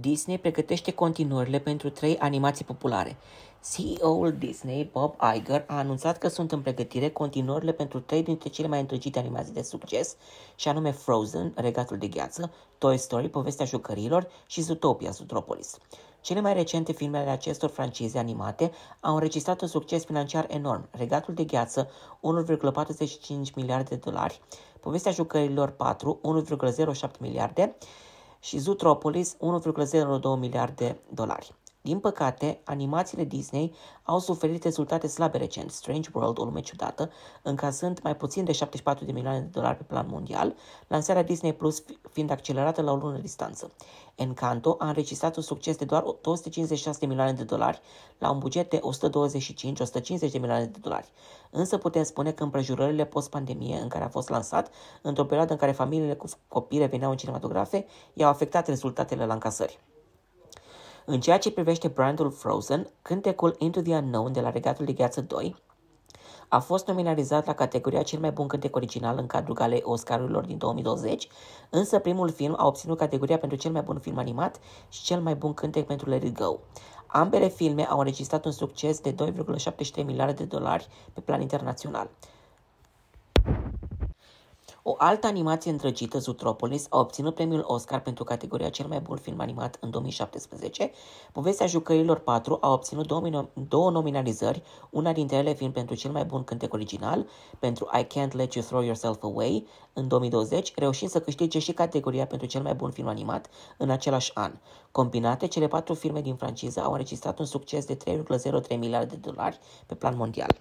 Disney pregătește continuările pentru trei animații populare. CEO-ul Disney, Bob Iger, a anunțat că sunt în pregătire continuările pentru trei dintre cele mai întregite animații de succes, și anume Frozen, Regatul de Gheață, Toy Story, Povestea Jucărilor și Zootopia, Zootropolis. Cele mai recente filme ale acestor francize animate au înregistrat un succes financiar enorm. Regatul de Gheață, 1,45 miliarde de dolari, Povestea Jucărilor 4, 1,07 miliarde, și Zootropolis 1,02 miliarde dolari. Din păcate, animațiile Disney au suferit rezultate slabe recent. Strange World, o lume ciudată, încasând mai puțin de 74 de milioane de dolari pe plan mondial, lansarea Disney Plus fiind accelerată la o lună distanță. Encanto a înregistrat un succes de doar 256 de milioane de dolari la un buget de 125-150 de milioane de dolari. Însă putem spune că împrejurările post-pandemie în care a fost lansat, într-o perioadă în care familiile cu copii reveneau în cinematografe, i-au afectat rezultatele la încasări. În ceea ce privește brandul Frozen, cântecul Into the Unknown de la Regatul de Gheață 2 a fost nominalizat la categoria cel mai bun cântec original în cadrul galei Oscarurilor din 2020, însă primul film a obținut categoria pentru cel mai bun film animat și cel mai bun cântec pentru Let It Go. Ambele filme au înregistrat un succes de 2,73 miliarde de dolari pe plan internațional. O altă animație îndrăgită, Zootropolis, a obținut premiul Oscar pentru categoria cel mai bun film animat în 2017. Povestea Jucărilor 4 a obținut două, două nominalizări, una dintre ele fiind pentru cel mai bun cântec original, pentru I Can't Let You Throw Yourself Away în 2020, reușind să câștige și categoria pentru cel mai bun film animat în același an. Combinate, cele patru filme din franciză au înregistrat un succes de 3,03 miliarde de dolari pe plan mondial.